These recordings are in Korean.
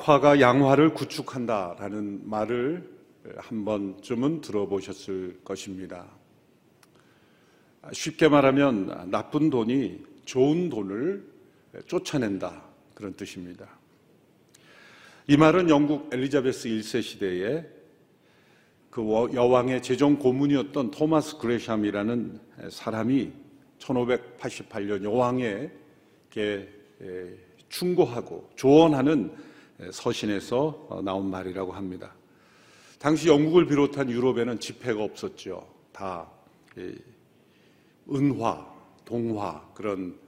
악화가 양화를 구축한다라는 말을 한 번쯤은 들어보셨을 것입니다. 쉽게 말하면 나쁜 돈이 좋은 돈을 쫓아낸다 그런 뜻입니다. 이 말은 영국 엘리자베스 1세 시대에 그 여왕의 재정 고문이었던 토마스 그레샴이라는 사람이 1588년 여왕에게 충고하고 조언하는 서신에서 나온 말이라고 합니다. 당시 영국을 비롯한 유럽에는 지폐가 없었죠. 다 은화, 동화 그런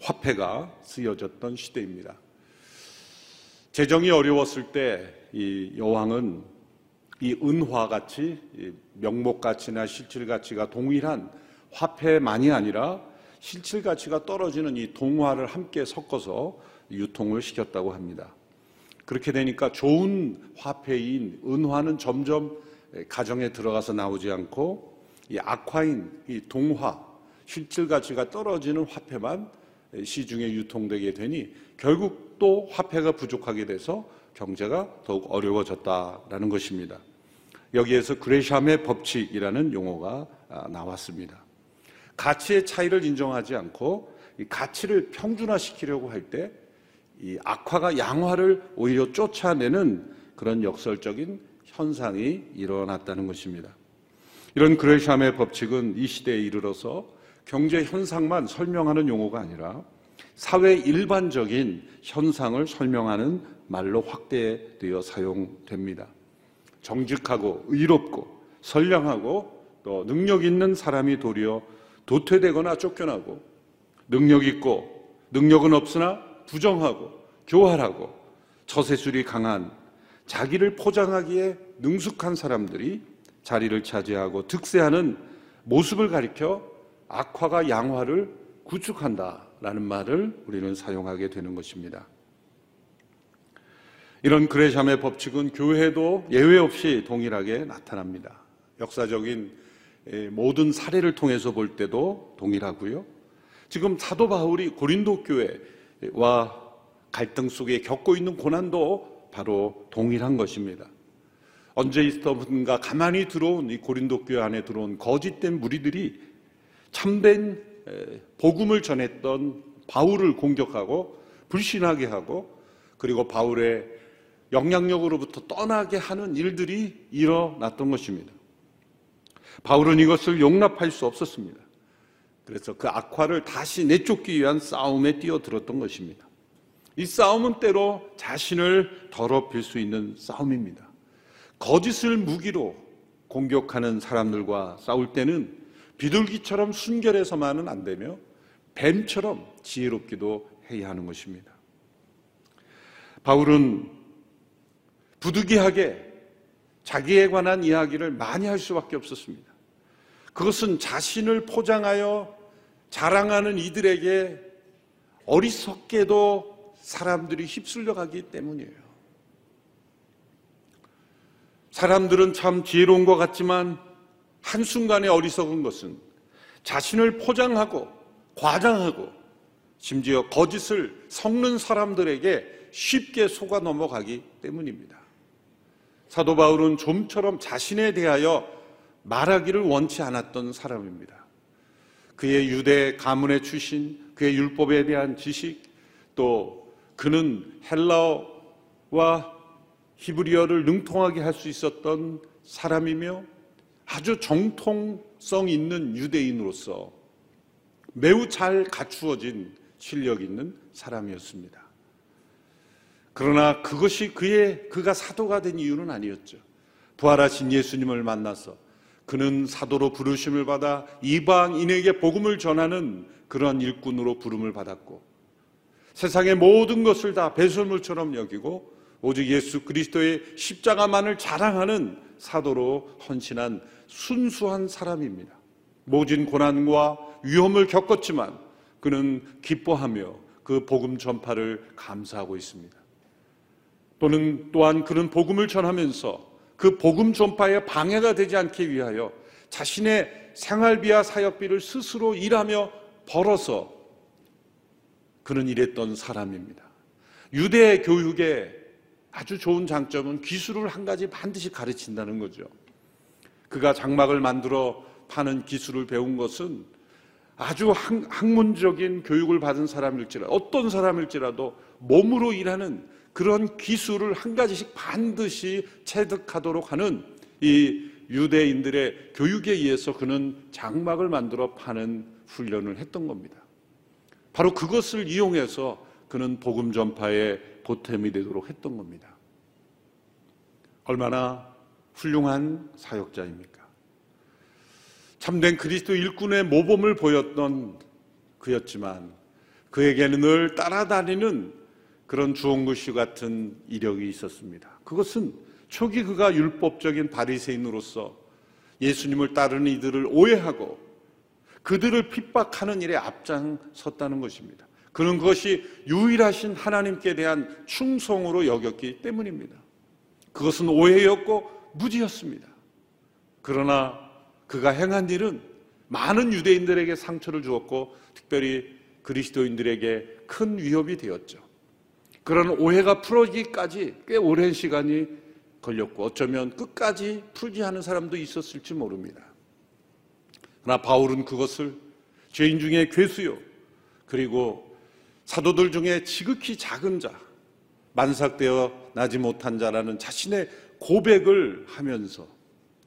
화폐가 쓰여졌던 시대입니다. 재정이 어려웠을 때 이 여왕은 이 은화 같이 명목 가치나 실질 가치가 동일한 화폐만이 아니라 실질 가치가 떨어지는 이 동화를 함께 섞어서 유통을 시켰다고 합니다. 그렇게 되니까 좋은 화폐인 은화는 점점 가정에 들어가서 나오지 않고 이 악화인 이 동화 실질 가치가 떨어지는 화폐만 시중에 유통되게 되니 결국 또 화폐가 부족하게 돼서 경제가 더욱 어려워졌다라는 것입니다. 여기에서 그레샴의 법칙이라는 용어가 아, 나왔습니다. 가치의 차이를 인정하지 않고 가치를 평준화시키려고 할 때 이 악화가 양화를 오히려 쫓아내는 그런 역설적인 현상이 일어났다는 것입니다. 이런 그레샴의 법칙은 이 시대에 이르러서 경제 현상만 설명하는 용어가 아니라 사회 일반적인 현상을 설명하는 말로 확대되어 사용됩니다. 정직하고 의롭고 선량하고 또 능력 있는 사람이 도리어 도태되거나 쫓겨나고 능력 있고 능력은 없으나 부정하고 교활하고 처세술이 강한 자기를 포장하기에 능숙한 사람들이 자리를 차지하고 득세하는 모습을 가리켜 악화가 양화를 구축한다라는 말을 우리는 사용하게 되는 것입니다. 이런 그레샴의 법칙은 교회도 예외 없이 동일하게 나타납니다. 역사적인 모든 사례를 통해서 볼 때도 동일하고요. 지금 사도 바울이 고린도 교회 와 갈등 속에 겪고 있는 고난도 바로 동일한 것입니다. 언제 있었던가 가만히 들어온 이 고린도 교회 안에 들어온 거짓된 무리들이 참된 복음을 전했던 바울을 공격하고 불신하게 하고 그리고 바울의 영향력으로부터 떠나게 하는 일들이 일어났던 것입니다. 바울은 이것을 용납할 수 없었습니다. 그래서 그 악화를 다시 내쫓기 위한 싸움에 뛰어들었던 것입니다. 이 싸움은 때로 자신을 더럽힐 수 있는 싸움입니다. 거짓을 무기로 공격하는 사람들과 싸울 때는 비둘기처럼 순결해서만은 안 되며 뱀처럼 지혜롭기도 해야 하는 것입니다. 바울은 부득이하게 자기에 관한 이야기를 많이 할 수밖에 없었습니다. 그것은 자신을 포장하여 자랑하는 이들에게 어리석게도 사람들이 휩쓸려 가기 때문이에요. 사람들은 참 지혜로운 것 같지만 한순간에 어리석은 것은 자신을 포장하고 과장하고 심지어 거짓을 섞는 사람들에게 쉽게 속아 넘어가기 때문입니다. 사도 바울은 좀처럼 자신에 대하여 말하기를 원치 않았던 사람입니다. 그의 유대 가문의 출신, 그의 율법에 대한 지식, 또 그는 헬라어와 히브리어를 능통하게 할 수 있었던 사람이며 아주 정통성 있는 유대인으로서 매우 잘 갖추어진 실력 있는 사람이었습니다. 그러나 그것이 그의 그가 사도가 된 이유는 아니었죠. 부활하신 예수님을 만나서 그는 사도로 부르심을 받아 이방인에게 복음을 전하는 그런 일꾼으로 부름을 받았고 세상의 모든 것을 다 배설물처럼 여기고 오직 예수 그리스도의 십자가만을 자랑하는 사도로 헌신한 순수한 사람입니다. 모진 고난과 위험을 겪었지만 그는 기뻐하며 그 복음 전파를 감사하고 있습니다. 또는 또한 그는 복음을 전하면서 그 복음 전파에 방해가 되지 않기 위하여 자신의 생활비와 사역비를 스스로 일하며 벌어서 그는 일했던 사람입니다. 유대 교육의 아주 좋은 장점은 기술을 한 가지 반드시 가르친다는 거죠. 그가 장막을 만들어 파는 기술을 배운 것은 아주 학 문적인 교육을 받은 사람일지라도 어떤 사람일지라도 몸으로 일하는 그런 기술을 한 가지씩 반드시 체득하도록 하는 이 유대인들의 교육에 의해서 그는 장막을 만들어 파는 훈련을 했던 겁니다. 바로 그것을 이용해서 그는 복음 전파의 보탬이 되도록 했던 겁니다. 얼마나 훌륭한 사역자입니까? 참된 그리스도 일꾼의 모범을 보였던 그였지만 그에게는 늘 따라다니는 그런 주홍글씨 같은 이력이 있었습니다. 그것은 초기 그가 율법적인 바리새인으로서 예수님을 따르는 이들을 오해하고 그들을 핍박하는 일에 앞장섰다는 것입니다. 그는 그것이 유일하신 하나님께 대한 충성으로 여겼기 때문입니다. 그것은 오해였고 무지였습니다. 그러나 그가 행한 일은 많은 유대인들에게 상처를 주었고 특별히 그리스도인들에게 큰 위협이 되었죠. 그런 오해가 풀어지기까지 꽤 오랜 시간이 걸렸고 어쩌면 끝까지 풀지 않은 사람도 있었을지 모릅니다. 그러나 바울은 그것을 죄인 중에 괴수요 그리고 사도들 중에 지극히 작은 자 만삭되어 나지 못한 자라는 자신의 고백을 하면서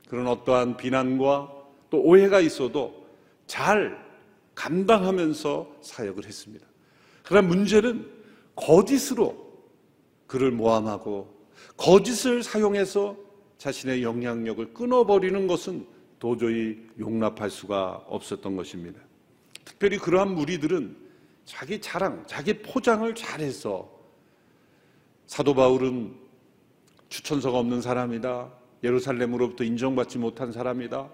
그런 어떠한 비난과 또 오해가 있어도 잘 감당하면서 사역을 했습니다. 그러나 문제는 거짓으로 그를 모함하고 거짓을 사용해서 자신의 영향력을 끊어버리는 것은 도저히 용납할 수가 없었던 것입니다. 특별히 그러한 무리들은 자기 자랑, 자기 포장을 잘해서 사도 바울은 추천서가 없는 사람이다. 예루살렘으로부터 인정받지 못한 사람이다.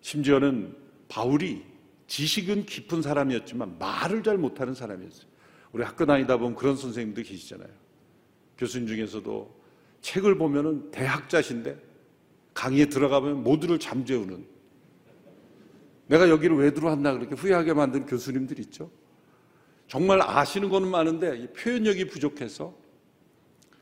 심지어는 바울이 지식은 깊은 사람이었지만 말을 잘 못하는 사람이었어요. 우리 학교 다니다 보면 그런 선생님도 계시잖아요. 교수님 중에서도 책을 보면은 대학자신데 강의에 들어가면 모두를 잠재우는 내가 여기를 왜 들어왔나 그렇게 후회하게 만든 교수님들 있죠. 정말 아시는 거는 많은데 표현력이 부족해서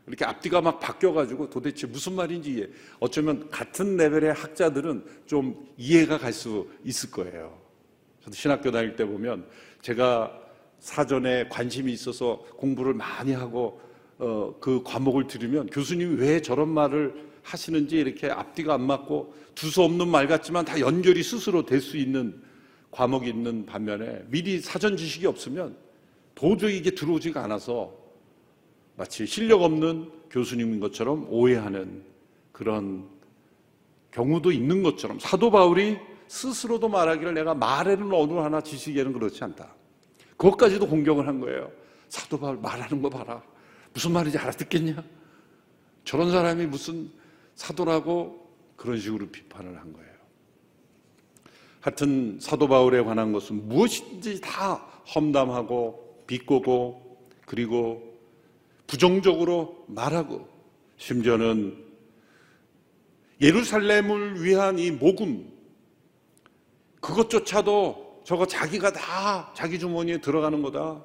이렇게 앞뒤가 막 바뀌어가지고 도대체 무슨 말인지 이해. 어쩌면 같은 레벨의 학자들은 좀 이해가 갈 수 있을 거예요. 저도 신학교 다닐 때 보면 제가 사전에 관심이 있어서 공부를 많이 하고 어, 그 과목을 들으면 교수님이 왜 저런 말을 하시는지 이렇게 앞뒤가 안 맞고 두서 없는 말 같지만 다 연결이 스스로 될 수 있는 과목이 있는 반면에 미리 사전 지식이 없으면 도저히 이게 들어오지가 않아서 마치 실력 없는 교수님인 것처럼 오해하는 그런 경우도 있는 것처럼 사도 바울이 스스로도 말하기를 내가 말에는 어느 하나 지식에는 그렇지 않다. 그것까지도 공격을 한 거예요. 사도 바울 말하는 거 봐라. 무슨 말인지 알아듣겠냐? 저런 사람이 무슨 사도라고 그런 식으로 비판을 한 거예요. 하여튼 사도 바울에 관한 것은 무엇인지 다 험담하고 비꼬고 그리고 부정적으로 말하고 심지어는 예루살렘을 위한 이 모금 그것조차도 저거 자기가 다 자기 주머니에 들어가는 거다.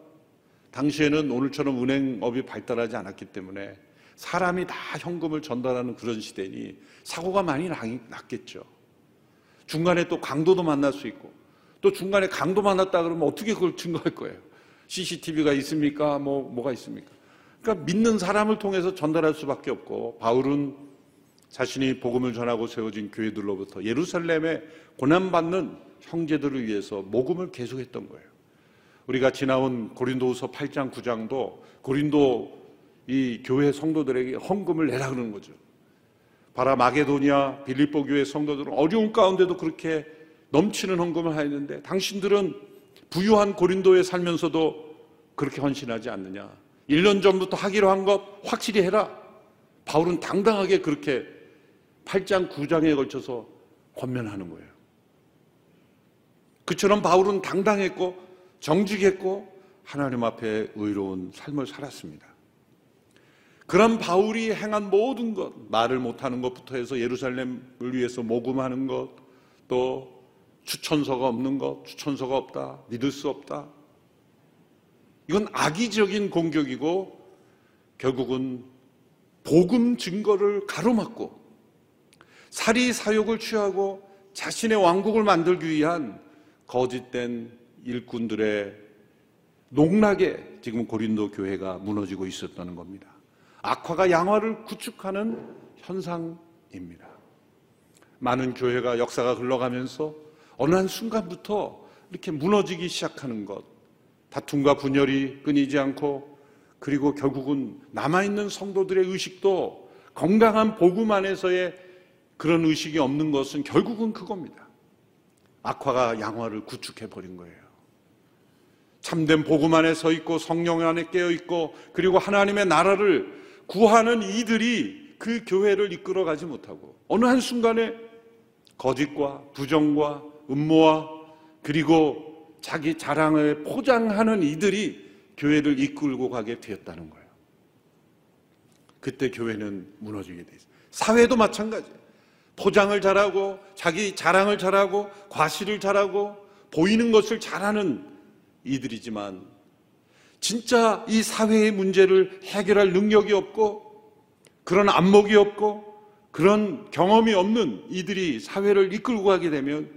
당시에는 오늘처럼 은행업이 발달하지 않았기 때문에 사람이 다 현금을 전달하는 그런 시대니 사고가 많이 났겠죠. 중간에 또 강도도 만날 수 있고 또 중간에 강도 만났다 그러면 어떻게 그걸 증거할 거예요? CCTV가 있습니까? 뭐 뭐가 있습니까? 그러니까 믿는 사람을 통해서 전달할 수밖에 없고 바울은 자신이 복음을 전하고 세워진 교회들로부터 예루살렘에 고난받는 형제들을 위해서 모금을 계속했던 거예요. 우리가 지나온 고린도후서 8장 9장도 고린도 이 교회 성도들에게 헌금을 내라 그러는 거죠. 바라 마게도니아 빌립보 교회 성도들은 어려운 가운데도 그렇게 넘치는 헌금을 하였는데 당신들은 부유한 고린도에 살면서도 그렇게 헌신하지 않느냐. 1년 전부터 하기로 한 것 확실히 해라. 바울은 당당하게 그렇게 8장, 9장에 걸쳐서 권면하는 거예요. 그처럼 바울은 당당했고 정직했고 하나님 앞에 의로운 삶을 살았습니다. 그런 바울이 행한 모든 것, 말을 못하는 것부터 해서 예루살렘을 위해서 모금하는 것, 또 추천서가 없는 것, 추천서가 없다, 믿을 수 없다, 이건 악의적인 공격이고 결국은 복음 증거를 가로막고 사리 사욕을 취하고 자신의 왕국을 만들기 위한 거짓된 일꾼들의 농락에 지금 고린도 교회가 무너지고 있었다는 겁니다. 악화가 양화를 구축하는 현상입니다. 많은 교회가 역사가 흘러가면서 어느 한 순간부터 이렇게 무너지기 시작하는 것, 다툼과 분열이 끊이지 않고 그리고 결국은 남아있는 성도들의 의식도 건강한 복음 안에서의 그런 의식이 없는 것은 결국은 그겁니다. 악화가 양화를 구축해 버린 거예요. 참된 복음 안에 서 있고 성령 안에 깨어 있고 그리고 하나님의 나라를 구하는 이들이 그 교회를 이끌어 가지 못하고 어느 한 순간에 거짓과 부정과 음모와 그리고 자기 자랑을 포장하는 이들이 교회를 이끌고 가게 되었다는 거예요. 그때 교회는 무너지게 돼 있어요. 사회도 마찬가지예요. 포장을 잘하고 자기 자랑을 잘하고 과시를 잘하고 보이는 것을 잘하는 이들이지만 진짜 이 사회의 문제를 해결할 능력이 없고 그런 안목이 없고 그런 경험이 없는 이들이 사회를 이끌고 가게 되면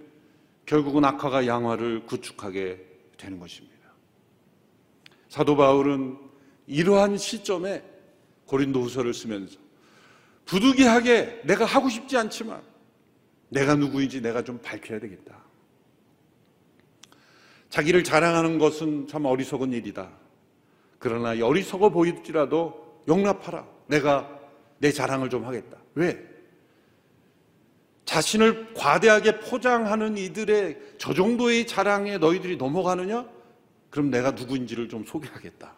결국은 악화가 양화를 구축하게 되는 것입니다. 사도 바울은 이러한 시점에 고린도 후서를 쓰면서 부득이하게 내가 하고 싶지 않지만 내가 누구인지 내가 좀 밝혀야 되겠다. 자기를 자랑하는 것은 참 어리석은 일이다. 그러나 어리석어 보일지라도 용납하라. 내가 내 자랑을 좀 하겠다. 왜? 자신을 과대하게 포장하는 이들의 저 정도의 자랑에 너희들이 넘어가느냐? 그럼 내가 누구인지를 좀 소개하겠다.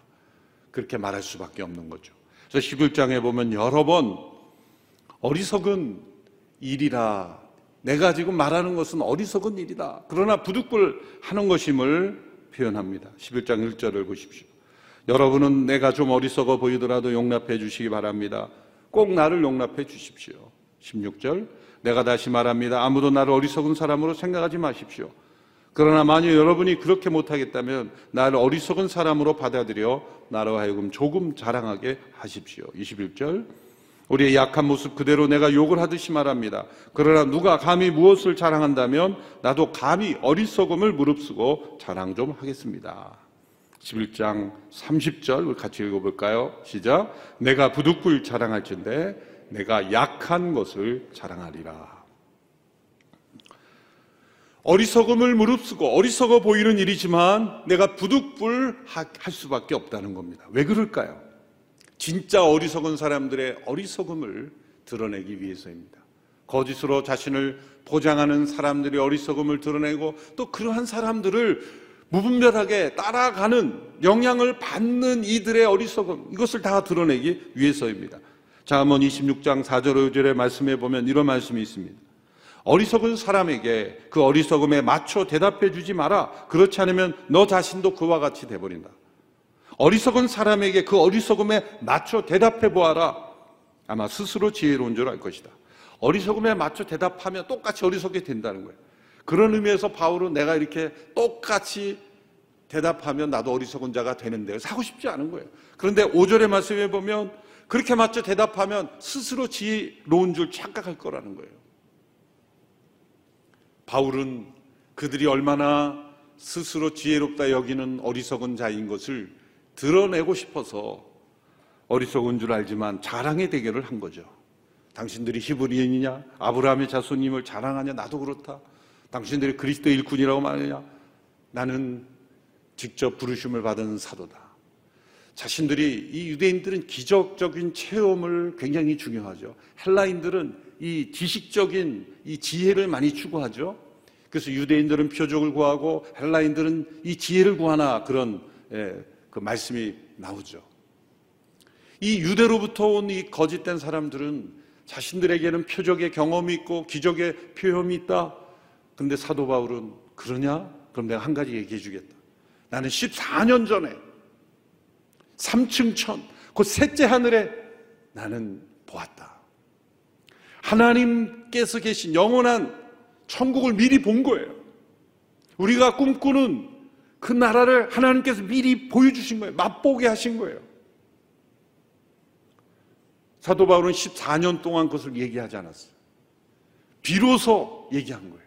그렇게 말할 수밖에 없는 거죠. 그래서 11장에 보면 여러 번 어리석은 일이라 내가 지금 말하는 것은 어리석은 일이다. 그러나 부득불 하는 것임을 표현합니다. 11장 1절을 보십시오. 여러분은 내가 좀 어리석어 보이더라도 용납해 주시기 바랍니다. 꼭 나를 용납해 주십시오. 16절 내가 다시 말합니다. 아무도 나를 어리석은 사람으로 생각하지 마십시오. 그러나 만약 여러분이 그렇게 못하겠다면 나를 어리석은 사람으로 받아들여 나로 하여금 조금 자랑하게 하십시오. 21절 우리의 약한 모습 그대로 내가 욕을 하듯이 말합니다. 그러나 누가 감히 무엇을 자랑한다면 나도 감히 어리석음을 무릅쓰고 자랑 좀 하겠습니다. 11장 30절 같이 읽어볼까요? 시작. 내가 부득불 자랑할진데 내가 약한 것을 자랑하리라. 어리석음을 무릅쓰고 어리석어 보이는 일이지만 내가 부득불 할 수밖에 없다는 겁니다. 왜 그럴까요? 진짜 어리석은 사람들의 어리석음을 드러내기 위해서입니다. 거짓으로 자신을 보장하는 사람들의 어리석음을 드러내고 또 그러한 사람들을 무분별하게 따라가는 영향을 받는 이들의 어리석음 이것을 다 드러내기 위해서입니다. 자문 26장 4절 5절의 말씀에 보면 이런 말씀이 있습니다. 어리석은 사람에게 그 어리석음에 맞춰 대답해 주지 마라. 그렇지 않으면 너 자신도 그와 같이 돼 버린다. 어리석은 사람에게 그 어리석음에 맞춰 대답해 보아라. 아마 스스로 지혜로운 줄 알 것이다. 어리석음에 맞춰 대답하면 똑같이 어리석게 된다는 거예요. 그런 의미에서 바울은 내가 이렇게 똑같이 대답하면 나도 어리석은 자가 되는데 사고 싶지 않은 거예요. 그런데 5절의 말씀에 보면 그렇게 맞춰 대답하면 스스로 지혜로운 줄 착각할 거라는 거예요. 바울은 그들이 얼마나 스스로 지혜롭다 여기는 어리석은 자인 것을 드러내고 싶어서 어리석은 줄 알지만 자랑의 대결을 한 거죠. 당신들이 히브리인이냐? 아브라함의 자손님을 자랑하냐? 나도 그렇다. 당신들이 그리스도 일꾼이라고 말하냐? 나는 직접 부르심을 받은 사도다. 자신들이 이 유대인들은 기적적인 체험을 굉장히 중요하죠. 헬라인들은 이 지식적인 이 지혜를 많이 추구하죠. 그래서 유대인들은 표적을 구하고 헬라인들은 이 지혜를 구하나 그런 예, 그 말씀이 나오죠. 이 유대로부터 온 이 거짓된 사람들은 자신들에게는 표적의 경험이 있고 기적의 표현이 있다. 근데 사도 바울은 그러냐? 그럼 내가 한 가지 얘기해 주겠다. 나는 14년 전에 3층 천, 그 셋째 하늘에 나는 보았다. 하나님께서 계신 영원한 천국을 미리 본 거예요. 우리가 꿈꾸는 그 나라를 하나님께서 미리 보여주신 거예요. 맛보게 하신 거예요. 사도 바울은 14년 동안 그것을 얘기하지 않았어요. 비로소 얘기한 거예요.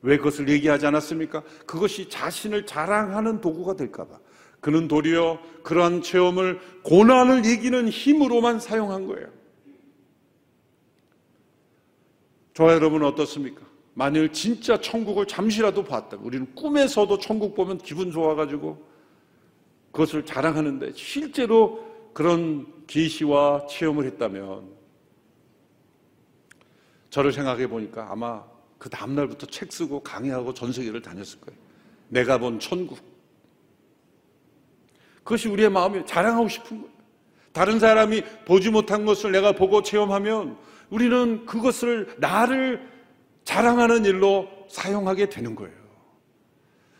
왜 그것을 얘기하지 않았습니까? 그것이 자신을 자랑하는 도구가 될까봐. 그는 도리어 그러한 체험을 고난을 이기는 힘으로만 사용한 거예요. 저와 여러분 어떻습니까? 만일 진짜 천국을 잠시라도 봤다. 우리는 꿈에서도 천국 보면 기분 좋아가지고 그것을 자랑하는데 실제로 그런 계시와 체험을 했다면 저를 생각해 보니까 아마 그 다음날부터 책 쓰고 강의하고 전 세계를 다녔을 거예요. 내가 본 천국. 그것이 우리의 마음이 자랑하고 싶은 거예요. 다른 사람이 보지 못한 것을 내가 보고 체험하면 우리는 그것을 나를 자랑하는 일로 사용하게 되는 거예요.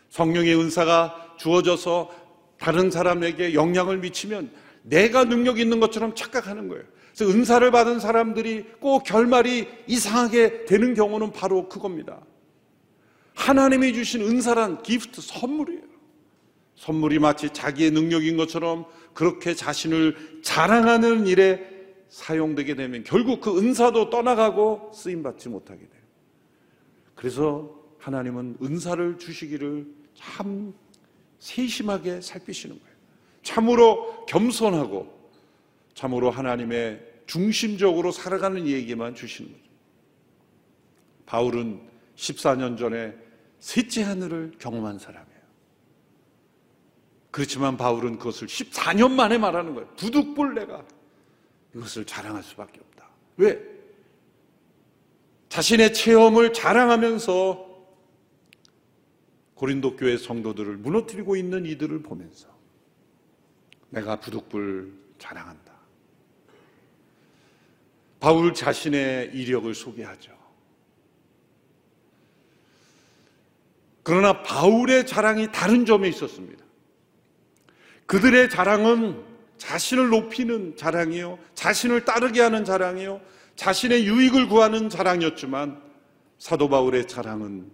성령의 은사가 주어져서 다른 사람에게 영향을 미치면 내가 능력 있는 것처럼 착각하는 거예요. 그래서 은사를 받은 사람들이 꼭 결말이 이상하게 되는 경우는 바로 그겁니다. 하나님이 주신 은사란 기프트 선물이에요. 선물이 마치 자기의 능력인 것처럼 그렇게 자신을 자랑하는 일에 사용되게 되면 결국 그 은사도 떠나가고 쓰임 받지 못하게 돼요. 그래서 하나님은 은사를 주시기를 참 세심하게 살피시는 거예요. 참으로 겸손하고 참으로 하나님의 중심적으로 살아가는 얘기만 주시는 거죠. 바울은 14년 전에 셋째 하늘을 경험한 사람이에요. 그렇지만 바울은 그것을 14년 만에 말하는 거예요. 부득불 내가 이것을 자랑할 수밖에 없다. 왜? 자신의 체험을 자랑하면서 고린도 교회 성도들을 무너뜨리고 있는 이들을 보면서 내가 부득불 자랑한다. 바울 자신의 이력을 소개하죠. 그러나 바울의 자랑이 다른 점에 있었습니다. 그들의 자랑은 자신을 높이는 자랑이요. 자신을 따르게 하는 자랑이요. 자신의 유익을 구하는 자랑이었지만 사도 바울의 자랑은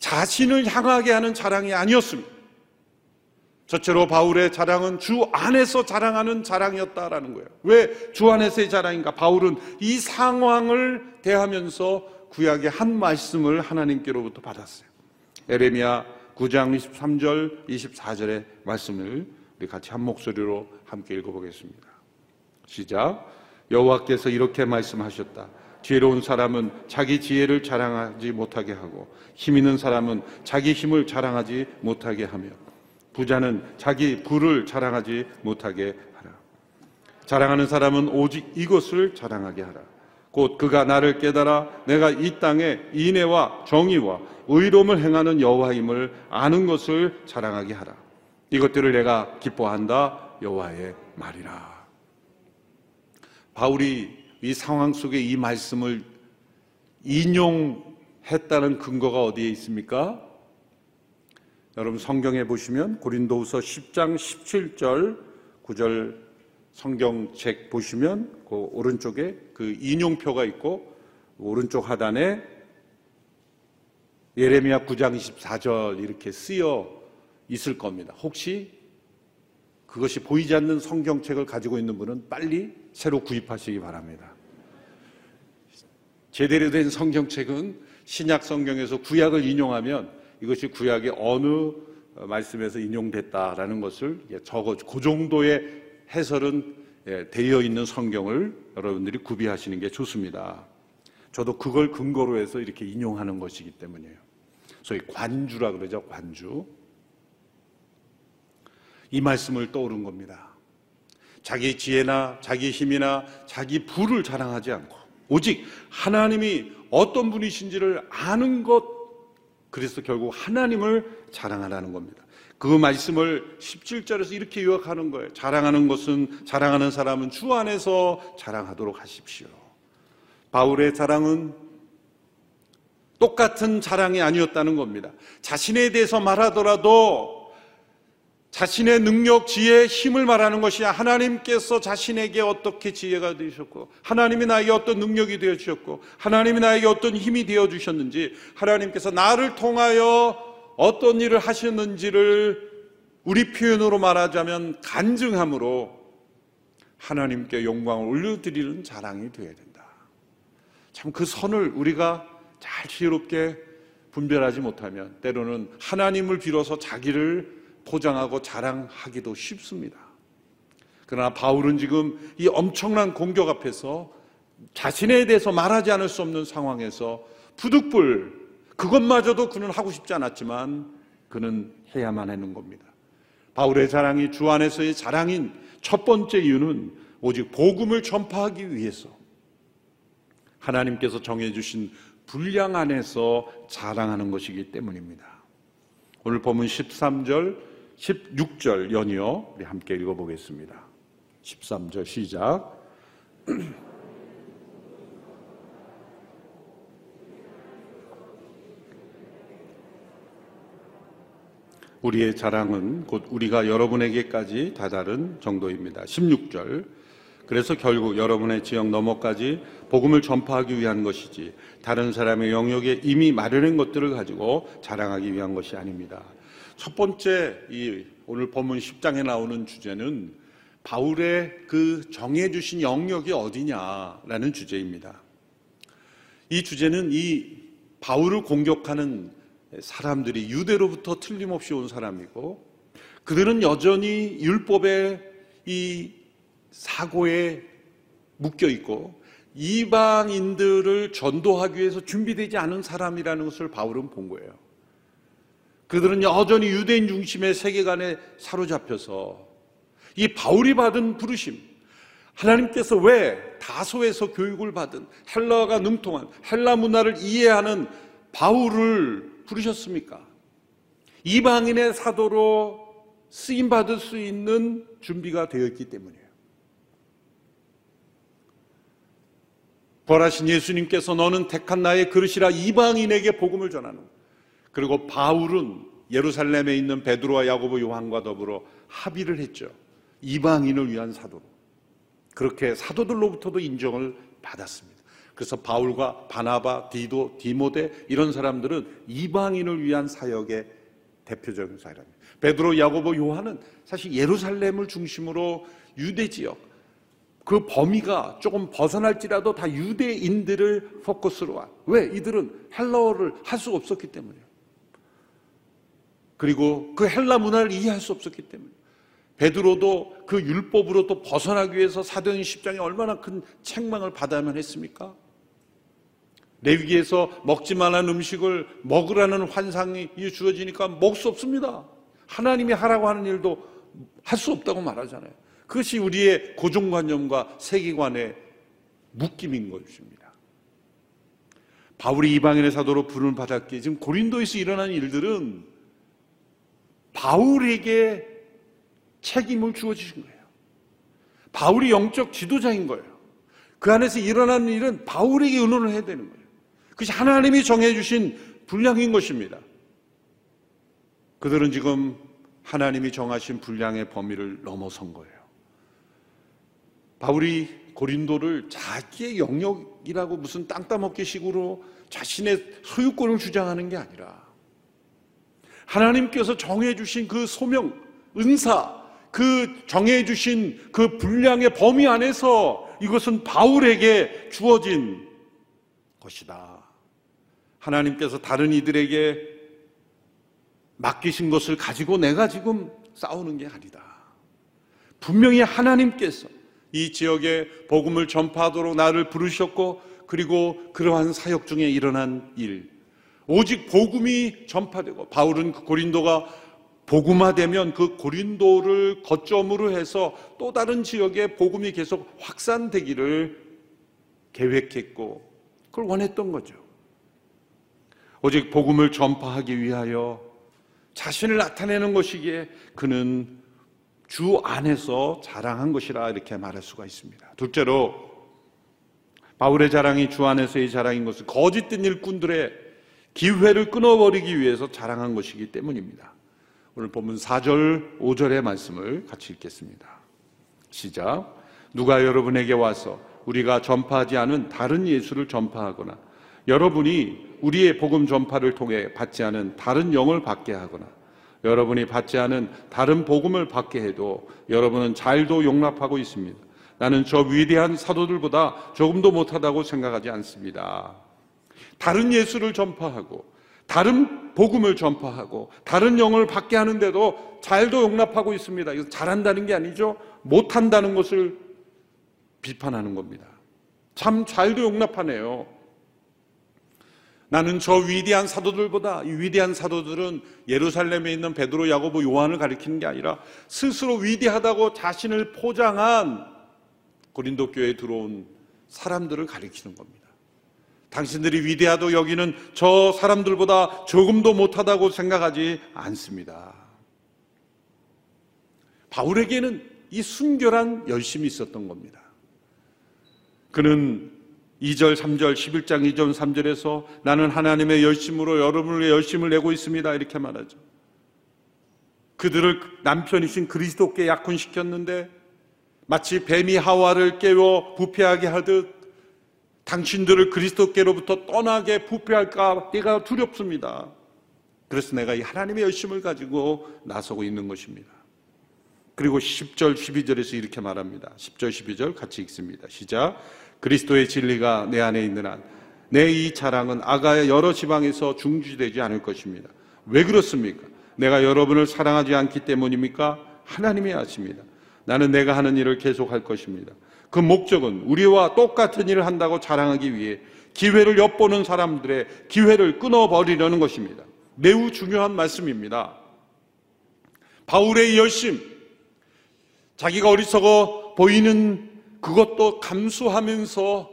자신을 향하게 하는 자랑이 아니었습니다. 저체로 바울의 자랑은 주 안에서 자랑하는 자랑이었다라는 거예요. 왜 주 안에서의 자랑인가? 바울은 이 상황을 대하면서 구약의 한 말씀을 하나님께로부터 받았어요. 에레미야 9장 23절, 24절의 말씀을 우리 같이 한 목소리로 함께 읽어보겠습니다. 시작. 여호와께서 이렇게 말씀하셨다. 지혜로운 사람은 자기 지혜를 자랑하지 못하게 하고 힘 있는 사람은 자기 힘을 자랑하지 못하게 하며 부자는 자기 부를 자랑하지 못하게 하라. 자랑하는 사람은 오직 이것을 자랑하게 하라. 곧 그가 나를 깨달아 내가 이 땅에 인애와 정의와 의로움을 행하는 여호와임을 아는 것을 자랑하게 하라. 이것들을 내가 기뻐한다 여호와의 말이라. 바울이 이 상황 속에 이 말씀을 인용했다는 근거가 어디에 있습니까? 여러분 성경에 보시면 고린도후서 10장 17절 9절 성경책 보시면 그 오른쪽에 그 인용표가 있고 오른쪽 하단에 예레미야 9장 24절 이렇게 쓰여 있을 겁니다. 혹시 그것이 보이지 않는 성경책을 가지고 있는 분은 빨리 새로 구입하시기 바랍니다. 제대로 된 성경책은 신약 성경에서 구약을 인용하면 이것이 구약의 어느 말씀에서 인용됐다라는 것을 적어 그 정도의 해설은 예, 되어 있는 성경을 여러분들이 구비하시는 게 좋습니다. 저도 그걸 근거로 해서 이렇게 인용하는 것이기 때문이에요. 소위 관주라 그러죠, 관주. 이 말씀을 떠오른 겁니다. 자기 지혜나 자기 힘이나 자기 부를 자랑하지 않고 오직 하나님이 어떤 분이신지를 아는 것 그래서 결국 하나님을 자랑하라는 겁니다. 그 말씀을 17절에서 이렇게 요약하는 거예요. 자랑하는 것은 자랑하는 사람은 주 안에서 자랑하도록 하십시오. 바울의 자랑은 똑같은 자랑이 아니었다는 겁니다. 자신에 대해서 말하더라도 자신의 능력, 지혜, 힘을 말하는 것이 하나님께서 자신에게 어떻게 지혜가 되셨고, 하나님이 나에게 어떤 능력이 되어 주셨고, 하나님이 나에게 어떤 힘이 되어 주셨는지, 하나님께서 나를 통하여 어떤 일을 하셨는지를 우리 표현으로 말하자면 간증함으로 하나님께 영광을 올려드리는 자랑이 되어야 된다. 참 그 선을 우리가 잘 지혜롭게 분별하지 못하면 때로는 하나님을 빌어서 자기를 포장하고 자랑하기도 쉽습니다. 그러나 바울은 지금 이 엄청난 공격 앞에서 자신에 대해서 말하지 않을 수 없는 상황에서 부득불 그것마저도 그는 하고 싶지 않았지만 그는 해야만 하는 겁니다. 바울의 자랑이 주 안에서의 자랑인 첫 번째 이유는 오직 복음을 전파하기 위해서 하나님께서 정해주신 분량 안에서 자랑하는 것이기 때문입니다. 오늘 본문 13절, 16절 연이어 우리 함께 읽어보겠습니다. 13절 시작. 우리의 자랑은 곧 우리가 여러분에게까지 다다른 정도입니다. 16절. 그래서 결국 여러분의 지역 너머까지 복음을 전파하기 위한 것이지 다른 사람의 영역에 이미 마련한 것들을 가지고 자랑하기 위한 것이 아닙니다. 첫 번째 이 오늘 본문 10장에 나오는 주제는 바울의 그 정해 주신 영역이 어디냐라는 주제입니다. 이 주제는 이 바울을 공격하는 사람들이 유대로부터 틀림없이 온 사람이고 그들은 여전히 율법의 이 사고에 묶여 있고 이방인들을 전도하기 위해서 준비되지 않은 사람이라는 것을 바울은 본 거예요. 그들은 여전히 유대인 중심의 세계관에 사로잡혀서 이 바울이 받은 부르심, 하나님께서 왜 다소에서 교육을 받은 헬라가 능통한 헬라 문화를 이해하는 바울을 부르셨습니까? 이방인의 사도로 쓰임 받을 수 있는 준비가 되어 있기 때문이에요. 부활하신 예수님께서 너는 택한 나의 그릇이라 이방인에게 복음을 전하는 그리고 바울은 예루살렘에 있는 베드로와 야고보 요한과 더불어 합의를 했죠. 이방인을 위한 사도로. 그렇게 사도들로부터도 인정을 받았습니다. 그래서 바울과 바나바, 디도, 디모데 이런 사람들은 이방인을 위한 사역의 대표적인 사람입니다. 베드로, 야고보, 요한은 사실 예루살렘을 중심으로 유대 지역 그 범위가 조금 벗어날지라도 다 유대인들을 포커스로 와. 왜? 이들은 헬라어를 할 수 없었기 때문이에요. 그리고 그 헬라 문화를 이해할 수 없었기 때문에 베드로도 그 율법으로 또 벗어나기 위해서 사도행 10장에 얼마나 큰 책망을 받아야만 했습니까? 레위기에서 먹지 말라는 음식을 먹으라는 환상이 주어지니까 먹을 수 없습니다. 하나님이 하라고 하는 일도 할 수 없다고 말하잖아요. 그것이 우리의 고정관념과 세계관의 묶임인 것입니다. 바울이 이방인의 사도로 부름을 받았기에 지금 고린도에서 일어난 일들은 바울에게 책임을 주어주신 거예요. 바울이 영적 지도자인 거예요. 그 안에서 일어나는 일은 바울에게 의논을 해야 되는 거예요. 그것이 하나님이 정해주신 분량인 것입니다. 그들은 지금 하나님이 정하신 분량의 범위를 넘어선 거예요. 바울이 고린도를 자기의 영역이라고 무슨 땅 따먹기 식으로 자신의 소유권을 주장하는 게 아니라 하나님께서 정해주신 그 소명, 은사, 그 정해주신 그 분량의 범위 안에서 이것은 바울에게 주어진 것이다. 하나님께서 다른 이들에게 맡기신 것을 가지고 내가 지금 싸우는 게 아니다. 분명히 하나님께서 이 지역에 복음을 전파하도록 나를 부르셨고 그리고 그러한 사역 중에 일어난 일 오직 복음이 전파되고 바울은 그 고린도가 복음화되면 그 고린도를 거점으로 해서 또 다른 지역에 복음이 계속 확산되기를 계획했고 그걸 원했던 거죠. 오직 복음을 전파하기 위하여 자신을 나타내는 것이기에 그는 주 안에서 자랑한 것이라 이렇게 말할 수가 있습니다. 둘째로 바울의 자랑이 주 안에서의 자랑인 것은 거짓된 일꾼들의 기회를 끊어버리기 위해서 자랑한 것이기 때문입니다. 오늘 본문 4절, 5절의 말씀을 같이 읽겠습니다. 시작. 누가 여러분에게 와서 우리가 전파하지 않은 다른 예수를 전파하거나 여러분이 우리의 복음 전파를 통해 받지 않은 다른 영을 받게 하거나 여러분이 받지 않은 다른 복음을 받게 해도 여러분은 잘도 용납하고 있습니다. 나는 저 위대한 사도들보다 조금도 못하다고 생각하지 않습니다. 다른 예수를 전파하고 다른 복음을 전파하고 다른 영을 받게 하는데도 잘도 용납하고 있습니다. 이거 잘한다는 게 아니죠. 못한다는 것을 비판하는 겁니다. 참 잘도 용납하네요. 나는 저 위대한 사도들보다 이 위대한 사도들은 예루살렘에 있는 베드로, 야고보, 요한을 가리키는 게 아니라 스스로 위대하다고 자신을 포장한 고린도 교회에 들어온 사람들을 가리키는 겁니다. 당신들이 위대하도 여기는 저 사람들보다 조금도 못하다고 생각하지 않습니다. 바울에게는 이 순결한 열심이 있었던 겁니다. 그는 2절, 3절, 11장 2절, 3절에서 나는 하나님의 열심으로 여러분을 위해 열심을 내고 있습니다. 이렇게 말하죠. 그들을 남편이신 그리스도께 약혼시켰는데 마치 뱀이 하와를 깨워 부패하게 하듯 당신들을 그리스도께로부터 떠나게 부패할까 내가 두렵습니다. 그래서 내가 이 하나님의 열심을 가지고 나서고 있는 것입니다. 그리고 10절, 12절에서 이렇게 말합니다. 10절, 12절 같이 읽습니다. 시작. 그리스도의 진리가 내 안에 있는 한, 내 이 자랑은 아가의 여러 지방에서 중지되지 않을 것입니다. 왜 그렇습니까? 내가 여러분을 사랑하지 않기 때문입니까? 하나님이 아십니다. 나는 내가 하는 일을 계속할 것입니다. 그 목적은 우리와 똑같은 일을 한다고 자랑하기 위해 기회를 엿보는 사람들의 기회를 끊어버리려는 것입니다. 매우 중요한 말씀입니다. 바울의 열심, 자기가 어리석어 보이는 그것도 감수하면서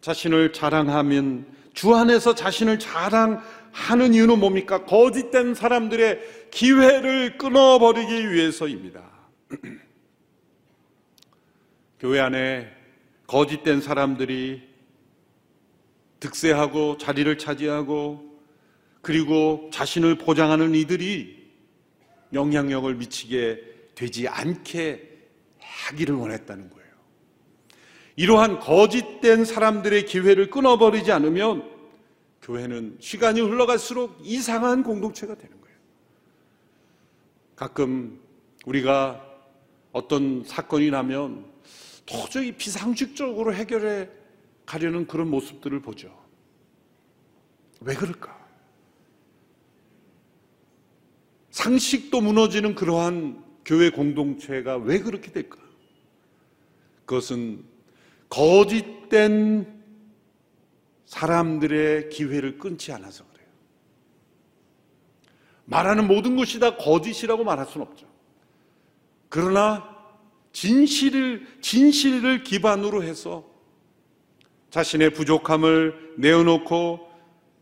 자신을 자랑하면 주 안에서 자신을 자랑하는 이유는 뭡니까? 거짓된 사람들의 기회를 끊어버리기 위해서입니다. 교회 안에 거짓된 사람들이 득세하고 자리를 차지하고 그리고 자신을 보장하는 이들이 영향력을 미치게 되지 않게 하기를 원했다는 거예요. 이러한 거짓된 사람들의 기회를 끊어버리지 않으면 교회는 시간이 흘러갈수록 이상한 공동체가 되는 거예요. 가끔 우리가 어떤 사건이 나면 도저히 비상식적으로 해결해 가려는 그런 모습들을 보죠. 왜 그럴까? 상식도 무너지는 그러한 교회 공동체가 왜 그렇게 될까? 그것은 거짓된 사람들의 기회를 끊지 않아서 그래요. 말하는 모든 것이 다 거짓이라고 말할 수는 없죠. 그러나 진실을, 진실을 기반으로 해서 자신의 부족함을 내어놓고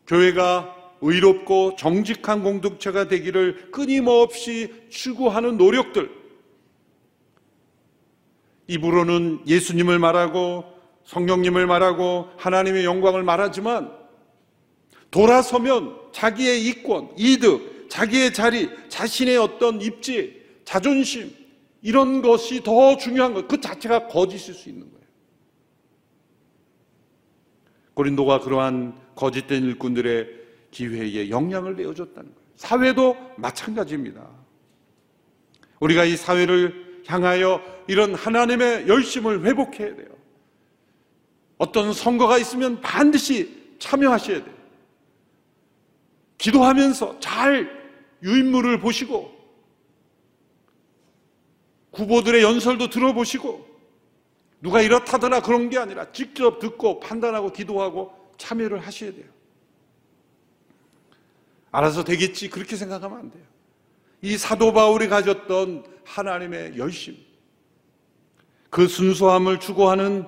교회가 의롭고 정직한 공동체가 되기를 끊임없이 추구하는 노력들, 입으로는 예수님을 말하고 성령님을 말하고 하나님의 영광을 말하지만 돌아서면 자기의 이권, 이득, 자기의 자리, 자신의 어떤 입지, 자존심 이런 것이 더 중요한 것, 그 자체가 거짓일 수 있는 거예요. 고린도가 그러한 거짓된 일꾼들의 기회에 영향을 내어줬다는 거예요. 사회도 마찬가지입니다. 우리가 이 사회를 향하여 이런 하나님의 열심을 회복해야 돼요. 어떤 선거가 있으면 반드시 참여하셔야 돼요. 기도하면서 잘 유인물을 보시고 후보들의 연설도 들어보시고 누가 이렇다더라 그런 게 아니라 직접 듣고 판단하고 기도하고 참여를 하셔야 돼요. 알아서 되겠지 그렇게 생각하면 안 돼요. 이 사도 바울이 가졌던 하나님의 열심, 그 순수함을 추구하는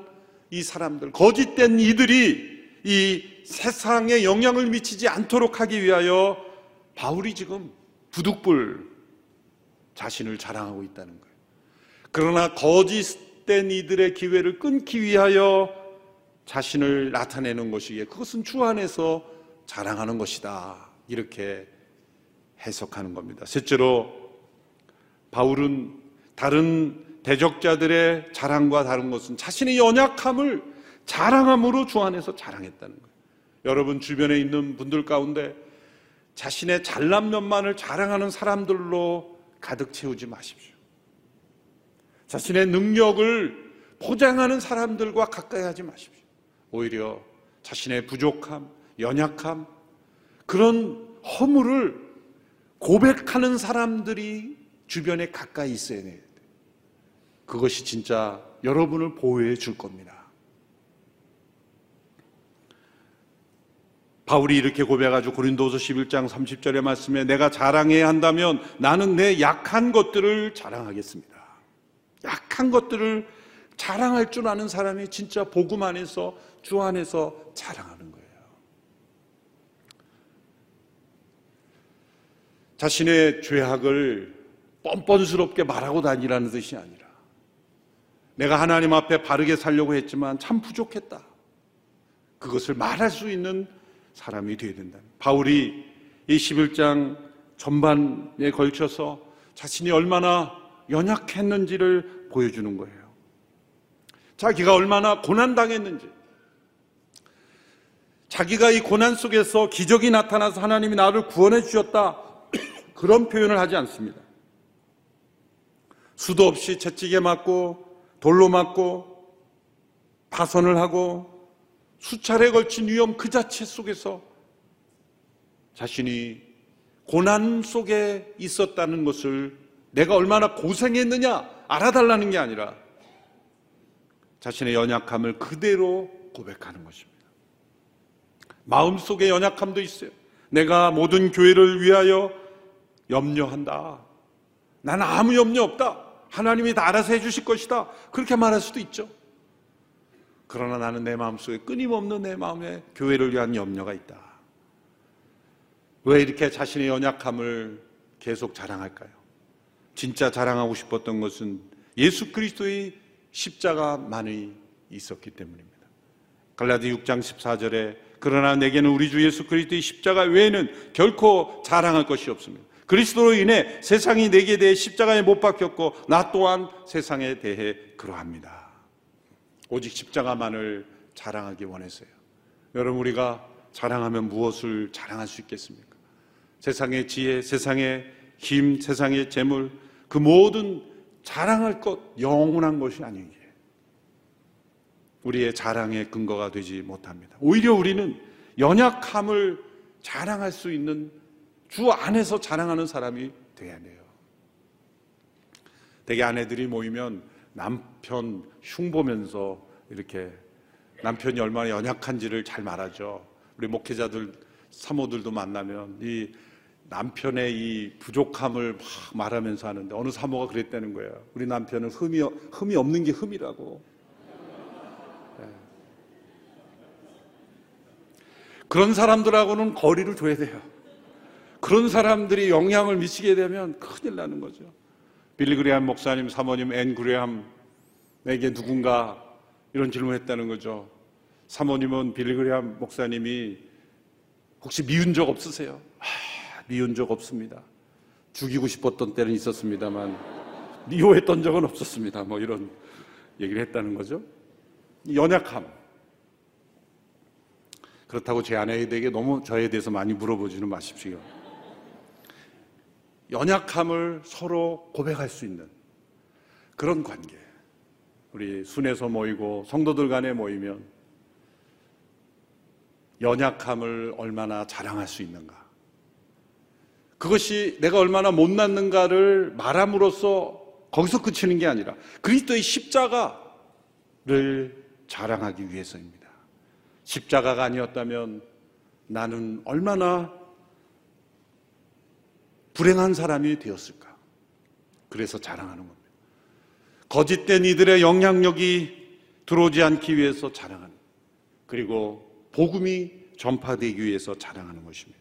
이 사람들, 거짓된 이들이 이 세상에 영향을 미치지 않도록 하기 위하여 바울이 지금 부득불 자신을 자랑하고 있다는 거예요. 그러나 거짓된 이들의 기회를 끊기 위하여 자신을 나타내는 것이기에 그것은 주 안에서 자랑하는 것이다. 이렇게 해석하는 겁니다. 셋째로 바울은 다른 대적자들의 자랑과 다른 것은 자신의 연약함을 자랑함으로 주 안에서 자랑했다는 거예요. 여러분 주변에 있는 분들 가운데 자신의 잘난 면만을 자랑하는 사람들로 가득 채우지 마십시오. 자신의 능력을 포장하는 사람들과 가까이 하지 마십시오. 오히려 자신의 부족함, 연약함, 그런 허물을 고백하는 사람들이 주변에 가까이 있어야 돼요. 그것이 진짜 여러분을 보호해 줄 겁니다. 바울이 이렇게 고백하죠. 고린도서 11장 30절의 말씀에 내가 자랑해야 한다면 나는 내 약한 것들을 자랑하겠습니다. 약한 것들을 자랑할 줄 아는 사람이 진짜 복음 안에서 주 안에서 자랑하는 거예요. 자신의 죄악을 뻔뻔스럽게 말하고 다니라는 뜻이 아니라 내가 하나님 앞에 바르게 살려고 했지만 참 부족했다. 그것을 말할 수 있는 사람이 되어야 된다. 바울이 이 11장 전반에 걸쳐서 자신이 얼마나 연약했는지를 보여주는 거예요. 자기가 얼마나 고난당했는지, 자기가 이 고난 속에서 기적이 나타나서 하나님이 나를 구원해 주셨다. 그런 표현을 하지 않습니다. 수도 없이 채찍에 맞고, 돌로 맞고, 파선을 하고, 수차례 걸친 위험 그 자체 속에서 자신이 고난 속에 있었다는 것을 내가 얼마나 고생했느냐 알아달라는 게 아니라 자신의 연약함을 그대로 고백하는 것입니다. 마음속에 연약함도 있어요. 내가 모든 교회를 위하여 염려한다. 나는 아무 염려 없다. 하나님이 다 알아서 해주실 것이다. 그렇게 말할 수도 있죠. 그러나 나는 내 마음속에 끊임없는 내 마음에 교회를 위한 염려가 있다. 왜 이렇게 자신의 연약함을 계속 자랑할까요? 진짜 자랑하고 싶었던 것은 예수 그리스도의 십자가 만이 있었기 때문입니다. 갈라디 6장 14절에 그러나 내게는 우리 주 예수 그리스도의 십자가 외에는 결코 자랑할 것이 없습니다. 그리스도로 인해 세상이 내게 대해 십자가에 못 박혔고 나 또한 세상에 대해 그러합니다. 오직 십자가만을 자랑하기 원했어요. 여러분 우리가 자랑하면 무엇을 자랑할 수 있겠습니까? 세상의 지혜, 세상의 힘, 세상의 재물 그 모든 자랑할 것 영원한 것이 아니기에 우리의 자랑의 근거가 되지 못합니다. 오히려 우리는 연약함을 자랑할 수 있는 주 안에서 자랑하는 사람이 돼야 돼요. 대개 아내들이 모이면 남편 흉 보면서 이렇게 남편이 얼마나 연약한지를 잘 말하죠. 우리 목회자들, 사모들도 만나면 이 남편의 이 부족함을 막 말하면서 하는데 어느 사모가 그랬다는 거예요. 우리 남편은 흠이, 흠이 없는 게 흠이라고. 네. 그런 사람들하고는 거리를 둬야 돼요. 그런 사람들이 영향을 미치게 되면 큰일 나는 거죠. 빌리 그레함 목사님, 사모님 앤 그레함에게 누군가 이런 질문을 했다는 거죠. 사모님은 빌리 그레함 목사님이 혹시 미운 적 없으세요? 아, 미운 적 없습니다. 죽이고 싶었던 때는 있었습니다만 미워했던 적은 없었습니다. 뭐 이런 얘기를 했다는 거죠. 연약함. 그렇다고 제 아내에게 너무 저에 대해서 많이 물어보지는 마십시오. 연약함을 서로 고백할 수 있는 그런 관계. 우리 순에서 모이고 성도들 간에 모이면 연약함을 얼마나 자랑할 수 있는가. 그것이 내가 얼마나 못났는가를 말함으로써 거기서 그치는 게 아니라 그리스도의 십자가를 자랑하기 위해서입니다. 십자가가 아니었다면 나는 얼마나 불행한 사람이 되었을까? 그래서 자랑하는 겁니다. 거짓된 이들의 영향력이 들어오지 않기 위해서 자랑하는 그리고 복음이 전파되기 위해서 자랑하는 것입니다.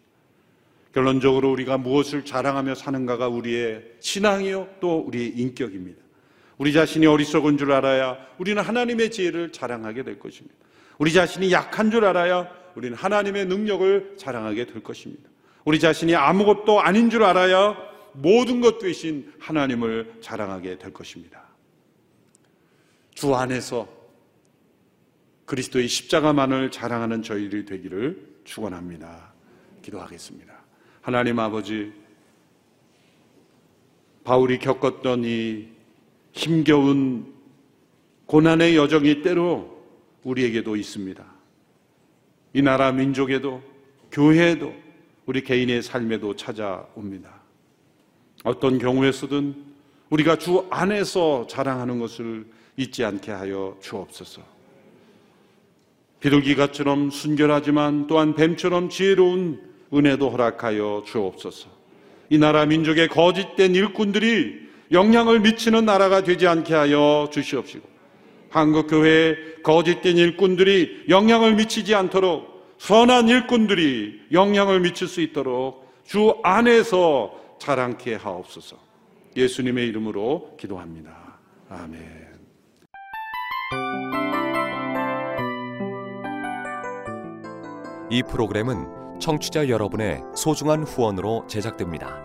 결론적으로 우리가 무엇을 자랑하며 사는가가 우리의 신앙이요 또 우리의 인격입니다. 우리 자신이 어리석은 줄 알아야 우리는 하나님의 지혜를 자랑하게 될 것입니다. 우리 자신이 약한 줄 알아야 우리는 하나님의 능력을 자랑하게 될 것입니다. 우리 자신이 아무것도 아닌 줄 알아야 모든 것 되신 하나님을 자랑하게 될 것입니다. 주 안에서 그리스도의 십자가만을 자랑하는 저희들이 되기를 축원합니다. 기도하겠습니다. 하나님 아버지 바울이 겪었던 이 힘겨운 고난의 여정이 때로 우리에게도 있습니다. 이 나라 민족에도 교회에도 우리 개인의 삶에도 찾아옵니다. 어떤 경우에서든 우리가 주 안에서 자랑하는 것을 잊지 않게 하여 주옵소서. 비둘기같처럼 순결하지만 또한 뱀처럼 지혜로운 은혜도 허락하여 주옵소서. 이 나라 민족의 거짓된 일꾼들이 영향을 미치는 나라가 되지 않게 하여 주시옵시고 한국교회에 거짓된 일꾼들이 영향을 미치지 않도록 선한 일꾼들이 영향을 미칠 수 있도록 주 안에서 자랑케 하옵소서 예수님의 이름으로 기도합니다. 아멘. 이 프로그램은 청취자 여러분의 소중한 후원으로 제작됩니다.